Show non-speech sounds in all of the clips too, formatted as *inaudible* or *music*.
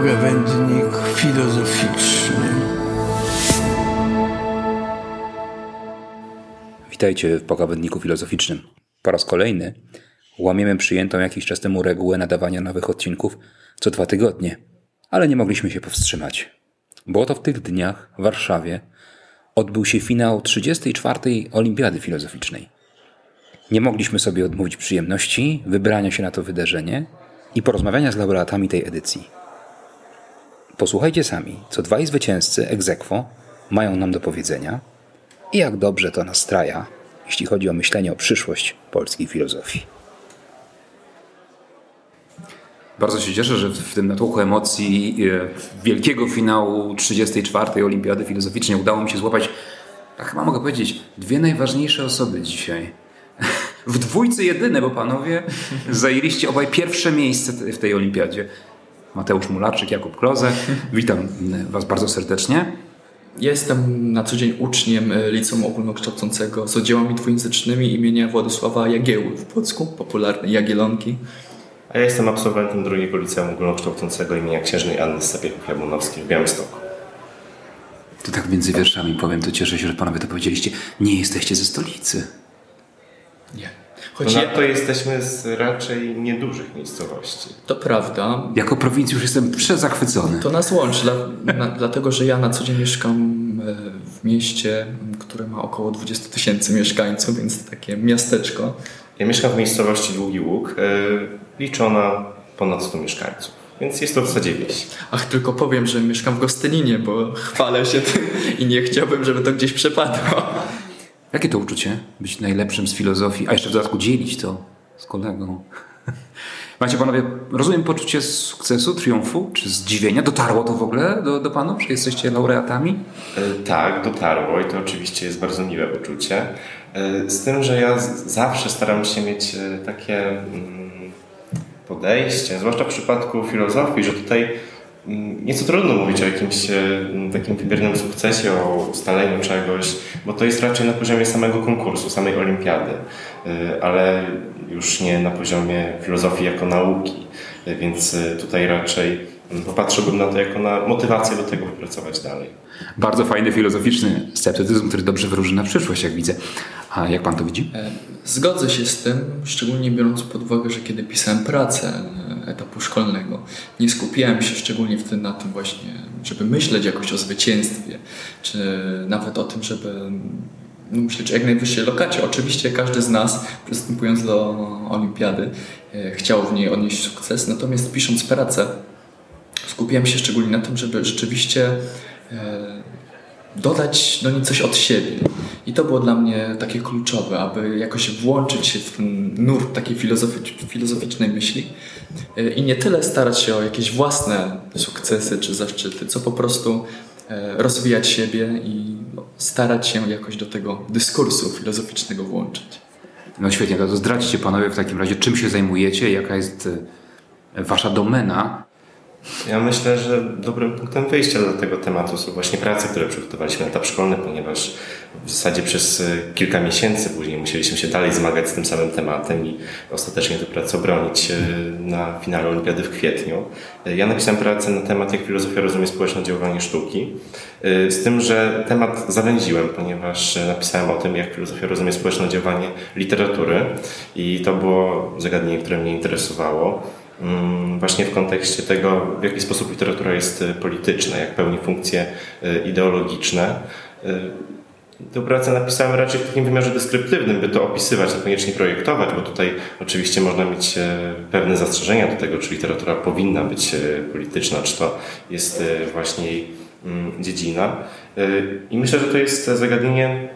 pogawędnik filozoficzny. Witajcie w pogawędniku filozoficznym. Po raz kolejny łamiemy przyjętą jakiś czas temu regułę nadawania nowych odcinków co dwa tygodnie, ale nie mogliśmy się powstrzymać. Bo oto w tych dniach w Warszawie odbył się finał 34. Olimpiady Filozoficznej. Nie mogliśmy sobie odmówić przyjemności wybrania się na to wydarzenie i porozmawiania z laureatami tej edycji. Posłuchajcie sami, co dwaj zwycięzcy ex aequo mają nam do powiedzenia i jak dobrze to nastraja, jeśli chodzi o myślenie o przyszłość polskiej filozofii. Bardzo się cieszę, że w tym natłoku emocji e, wielkiego finału 34. Olimpiady Filozoficznej udało mi się złapać, tak chyba mogę powiedzieć, dwie najważniejsze osoby dzisiaj. *laughs* W dwójce jedyne, bo panowie zajęliście obaj pierwsze miejsce w tej olimpiadzie. Mateusz Mularczyk, Jakub Kloze. Witam was bardzo serdecznie. Jestem na co dzień uczniem e, Liceum Ogólnokształcącego z oddziałami dwujęzycznymi imienia Władysława Jagieły w Płocku, popularnej Jagielonki. A ja jestem absolwentem drugiego Liceum Ogólnokształcącego imienia Księżnej Anny Sapiechów-Jabłonowskiej w Białymstoku. To tak między wierszami powiem, to cieszę się, że panowie to powiedzieliście. Nie jesteście ze stolicy. Nie. Choć no ja... to jesteśmy z raczej niedużych miejscowości. To prawda. Jako prowincjusz jestem przezachwycony. To nas łączy, dla, na, dlatego że ja na co dzień mieszkam e, w mieście, które ma około 20 tysięcy mieszkańców, więc takie miasteczko. Ja mieszkam w miejscowości Długi Łuk, e, liczona ponad 100 mieszkańców. Więc jest to w zasadzie wieś. Ach, tylko powiem, że mieszkam w Gostyninie, bo chwalę się tym i nie chciałbym, żeby to gdzieś przepadło. Jakie to uczucie? Być najlepszym z filozofii, a jeszcze w dodatku dzielić to z kolegą. *laughs* Macie panowie, rozumiem poczucie sukcesu, triumfu, czy zdziwienia? Dotarło to w ogóle do, do panów, że jesteście laureatami? E, tak, dotarło i to oczywiście jest bardzo miłe uczucie. E, z tym, że ja zawsze staram się mieć e, takie mm, podejście, zwłaszcza w przypadku filozofii, że tutaj nieco trudno mówić o jakimś e, takim wybiernym sukcesie, o ustaleniu czegoś, bo to jest raczej na poziomie samego konkursu, samej olimpiady, e, ale już nie na poziomie filozofii jako nauki, e, więc tutaj raczej popatrzyłbym na to jako na motywację do tego, by pracować dalej. Bardzo fajny filozoficzny sceptycyzm, który dobrze wróży na przyszłość, jak widzę. A jak pan to widzi? Zgodzę się z tym, szczególnie biorąc pod uwagę, że kiedy pisałem pracę etapu szkolnego. Nie skupiałem się szczególnie wtedy na tym właśnie, żeby myśleć jakoś o zwycięstwie, czy nawet o tym, żeby no, myśleć o jak najwyższej lokacie. Oczywiście każdy z nas, przystępując do olimpiady, e, chciał w niej odnieść sukces, natomiast pisząc pracę, skupiałem się szczególnie na tym, żeby rzeczywiście e, dodać do niej coś od siebie. I to było dla mnie takie kluczowe, aby jakoś włączyć się w ten nurt takiej filozoficznej myśli e, i nie tyle starać się o jakieś własne sukcesy czy zaszczyty, co po prostu e, rozwijać siebie i starać się jakoś do tego dyskursu filozoficznego włączyć. No świetnie, to zdradźcie panowie w takim razie, czym się zajmujecie, jaka jest wasza domena ja myślę, że dobrym punktem wyjścia do tego tematu są właśnie prace, które przygotowaliśmy na etap szkolny, ponieważ w zasadzie przez e, kilka miesięcy później musieliśmy się dalej zmagać z tym samym tematem i ostatecznie tę pracę obronić e, na finale Olimpiady w kwietniu. E, ja napisałem pracę na temat, jak filozofia rozumie społeczne działanie sztuki, z tym, że temat zawęziłem, ponieważ napisałem o tym, jak filozofia rozumie społeczne działanie literatury i to było zagadnienie, które mnie interesowało. Mm, właśnie w kontekście tego, w jaki sposób literatura jest y, polityczna, jak pełni funkcje y, ideologiczne. Y, tę pracę napisałem raczej w takim wymiarze deskryptywnym, by to opisywać, niekoniecznie projektować, bo tutaj oczywiście można mieć pewne zastrzeżenia do tego, czy literatura powinna być polityczna, czy to jest właśnie jej mm, dziedzina. I myślę, że to jest zagadnienie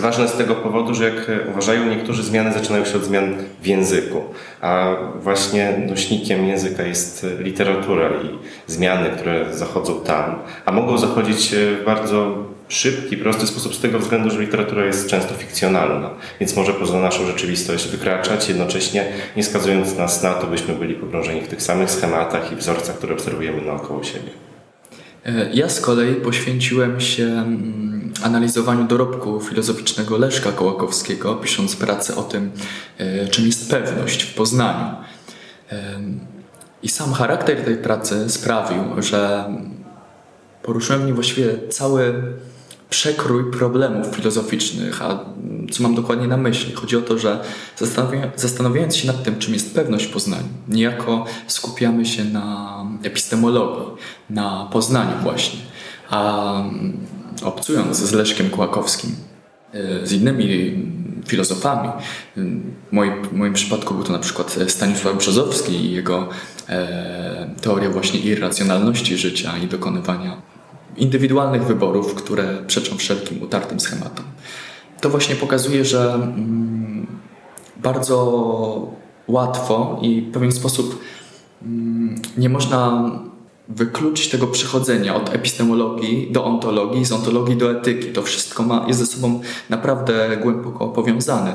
Ważne z tego powodu, że jak uważają niektórzy, zmiany zaczynają się od zmian w języku, a właśnie nośnikiem języka jest literatura i zmiany, które zachodzą tam, a mogą zachodzić w bardzo szybki, prosty sposób z tego względu, że literatura jest często fikcjonalna, więc może poza naszą rzeczywistość wykraczać, jednocześnie nie skazując nas na to, byśmy byli pogrążeni w tych samych schematach i wzorcach, które obserwujemy naokoło siebie. E, ja z kolei poświęciłem się mm, analizowaniu dorobku filozoficznego Leszka Kołakowskiego, pisząc pracę o tym, e, czym jest pewność w Poznaniu. E, I sam charakter tej pracy sprawił, że poruszyłem w właściwie cały przekrój problemów filozoficznych. A co mam dokładnie na myśli? Chodzi o to, że zastanawiając się nad tym, czym jest pewność poznania, niejako skupiamy się na epistemologii, na poznaniu właśnie. A obcując z Leszkiem Kłakowskim, y, z innymi filozofami, y, w moim, w moim przypadku był to na przykład Stanisław Brzozowski i jego e, teoria właśnie irracjonalności życia i dokonywania indywidualnych wyborów, które przeczą wszelkim utartym schematom. To właśnie pokazuje, że mm, bardzo łatwo i w pewien sposób mm, nie można wykluczyć tego przechodzenia od epistemologii do ontologii, z ontologii do etyki. To wszystko ma, jest ze sobą naprawdę głęboko powiązane.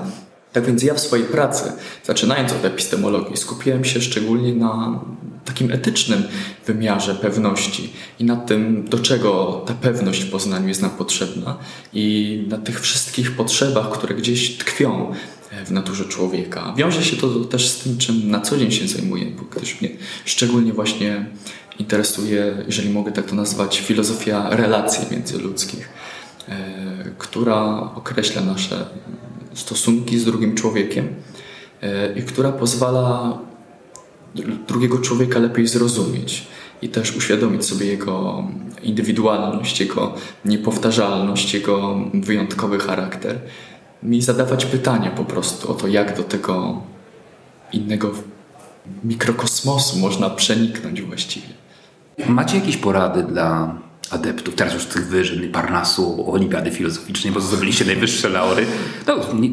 Tak więc ja w swojej pracy, zaczynając od epistemologii, skupiłem się szczególnie na takim etycznym wymiarze pewności i na tym, do czego ta pewność w poznaniu jest nam potrzebna i na tych wszystkich potrzebach, które gdzieś tkwią w naturze człowieka. Wiąże się to też z tym, czym na co dzień się zajmuję, bo gdyż mnie szczególnie właśnie interesuje, jeżeli mogę tak to nazwać, filozofia relacji międzyludzkich, e, która określa nasze stosunki z drugim człowiekiem e, i która pozwala drugiego człowieka lepiej zrozumieć i też uświadomić sobie jego indywidualność, jego niepowtarzalność, jego wyjątkowy charakter. Mi zadawać pytania po prostu o to, jak do tego innego mikrokosmosu można przeniknąć właściwie. Macie jakieś porady dla adeptów, teraz już tych wyżyn, Parnasu, Olimpiady Filozoficznej, bo zdobyliście najwyższe laury. No, nie,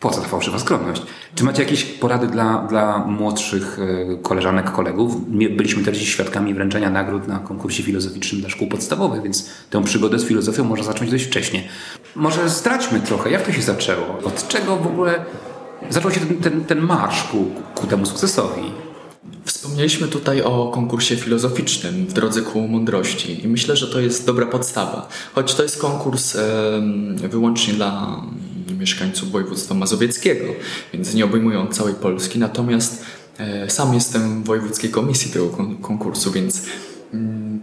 po co ta fałszywa skromność? Czy macie jakieś porady dla, dla młodszych e, koleżanek, kolegów? Byliśmy też świadkami wręczenia nagród na konkursie filozoficznym dla szkół podstawowych, więc tę przygodę z filozofią można zacząć dość wcześnie. Może zdradźmy trochę, jak to się zaczęło? Od czego w ogóle zaczął się ten, ten, ten marsz ku, ku temu sukcesowi? Wspomnieliśmy tutaj o konkursie filozoficznym w drodze ku mądrości i myślę, że to jest dobra podstawa. Choć to jest konkurs wyłącznie dla mieszkańców województwa mazowieckiego, więc nie obejmują całej Polski. Natomiast e, sam jestem w wojewódzkiej komisji tego konkursu, więc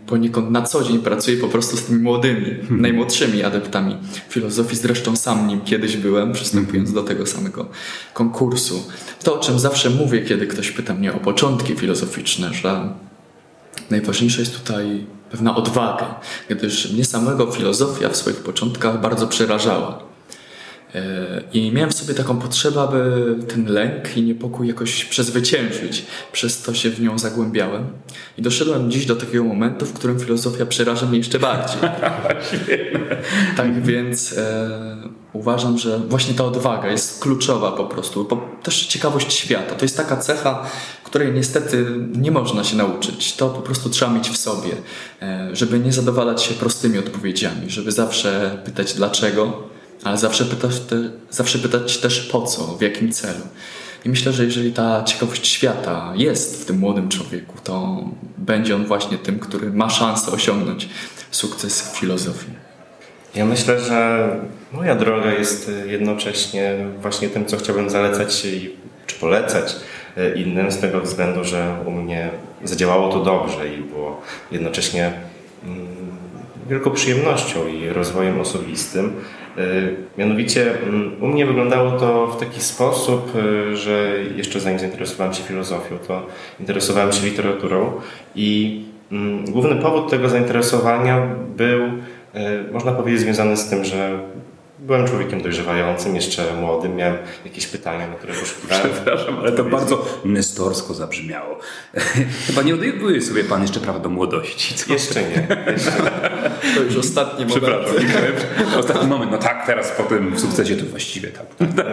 poniekąd na co dzień pracuję po prostu z tymi młodymi, hmm. najmłodszymi adeptami filozofii. Zresztą sam nim kiedyś byłem, przystępując do tego samego konkursu. To, o czym zawsze mówię, kiedy ktoś pyta mnie o początki filozoficzne, że najważniejsza jest tutaj pewna odwaga, gdyż mnie samego filozofia w swoich początkach bardzo przerażała. I miałem w sobie taką potrzebę, aby ten lęk i niepokój jakoś przezwyciężyć. Przez to się w nią zagłębiałem. I doszedłem dziś do takiego momentu, w którym filozofia przeraża mnie jeszcze bardziej. *laughs* tak więc e, uważam, że właśnie ta odwaga jest kluczowa po prostu. Bo też ciekawość świata. To jest taka cecha, której niestety nie można się nauczyć. To po prostu trzeba mieć w sobie, e, żeby nie zadowalać się prostymi odpowiedziami, żeby zawsze pytać dlaczego ale zawsze pytać, te, zawsze pytać też po co, w jakim celu. I myślę, że jeżeli ta ciekawość świata jest w tym młodym człowieku, to będzie on właśnie tym, który ma szansę osiągnąć sukces w filozofii. Ja myślę, że moja droga jest jednocześnie właśnie tym, co chciałbym zalecać czy polecać innym, z tego względu, że u mnie zadziałało to dobrze i było jednocześnie mm, wielką przyjemnością i rozwojem osobistym. Y, mianowicie mm, u mnie wyglądało to w taki sposób, y, że jeszcze zanim zainteresowałem się filozofią, to interesowałem się literaturą i mm, główny powód tego zainteresowania był, y, można powiedzieć, związany z tym, że Byłem człowiekiem dojrzewającym, jeszcze młodym, miałem jakieś pytania, na które poszukiwałem. Przepraszam, ale to bardzo nestorsko zabrzmiało. *laughs* Chyba nie odjebuje sobie pan jeszcze prawa do młodości. Co? Jeszcze nie. Jeszcze To już ostatni moment. Przepraszam. *laughs* Ostatni moment. No tak, teraz po tym sukcesie to właściwie tak.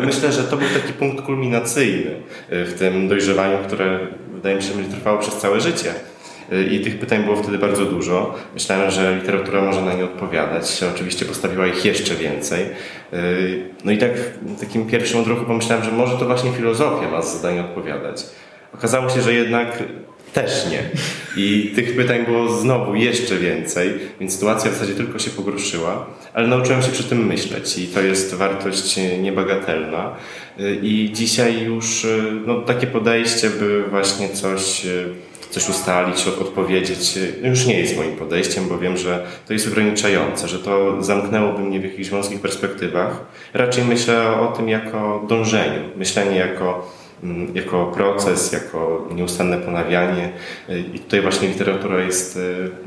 Myślę, że to był taki punkt kulminacyjny w tym dojrzewaniu, które wydaje mi się, że będzie trwało przez całe życie. I tych pytań było wtedy bardzo dużo. Myślałem, że literatura może na nie odpowiadać. Oczywiście postawiła ich jeszcze więcej. No i tak w takim pierwszym odruchu pomyślałem, że może to właśnie filozofia ma za zadanie odpowiadać. Okazało się, że jednak też nie. I tych pytań było znowu jeszcze więcej, więc sytuacja w zasadzie tylko się pogorszyła, ale nauczyłem się przy tym myśleć i to jest wartość niebagatelna. I dzisiaj już no, takie podejście, by właśnie coś coś ustalić, odpowiedzieć, już nie jest moim podejściem, bo wiem, że to jest ograniczające, że to zamknęłoby mnie w jakichś wąskich perspektywach. Raczej myślę o tym jako dążeniu, myślenie jako mm, jako proces, jako nieustanne ponawianie i tutaj właśnie literatura jest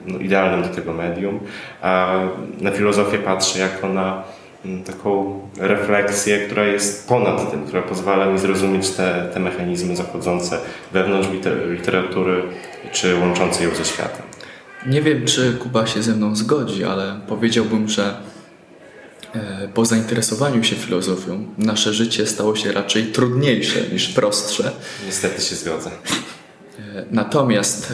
no, idealnym do tego medium, a na filozofię patrzę jako na taką refleksję, która jest ponad tym, która pozwala mi zrozumieć te, te mechanizmy zachodzące wewnątrz literatury, czy łączące ją ze światem. Nie wiem, czy Kuba się ze mną zgodzi, ale powiedziałbym, że e, po zainteresowaniu się filozofią nasze życie stało się raczej trudniejsze niż prostsze. Niestety się zgodzę. E, natomiast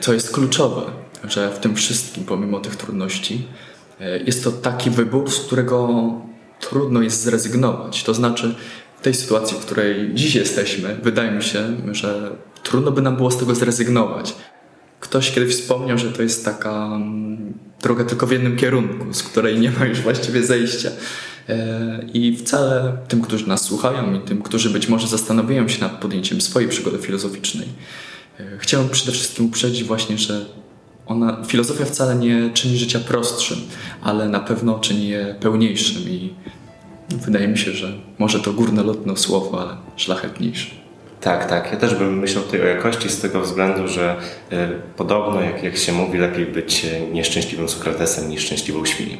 co jest kluczowe, że w tym wszystkim, pomimo tych trudności, E, jest to taki wybór, z którego trudno jest zrezygnować. To znaczy, w tej sytuacji, w której dziś jesteśmy, wydaje mi się, że trudno by nam było z tego zrezygnować. Ktoś kiedyś wspomniał, że to jest taka mm, droga tylko w jednym kierunku, z której nie ma już właściwie zejścia. E, I wcale tym, którzy nas słuchają i tym, którzy być może zastanawiają się nad podjęciem swojej przygody filozoficznej, e, chciałem przede wszystkim uprzedzić właśnie, że ona, filozofia wcale nie czyni życia prostszym, ale na pewno czyni je pełniejszym i wydaje mi się, że może to górnolotne słowo, ale szlachetniejsze. Tak, tak. Ja też bym myślał tutaj o jakości z tego względu, że y, podobno, jak, jak się mówi, lepiej być nieszczęśliwym Sokratesem niż szczęśliwą świnią.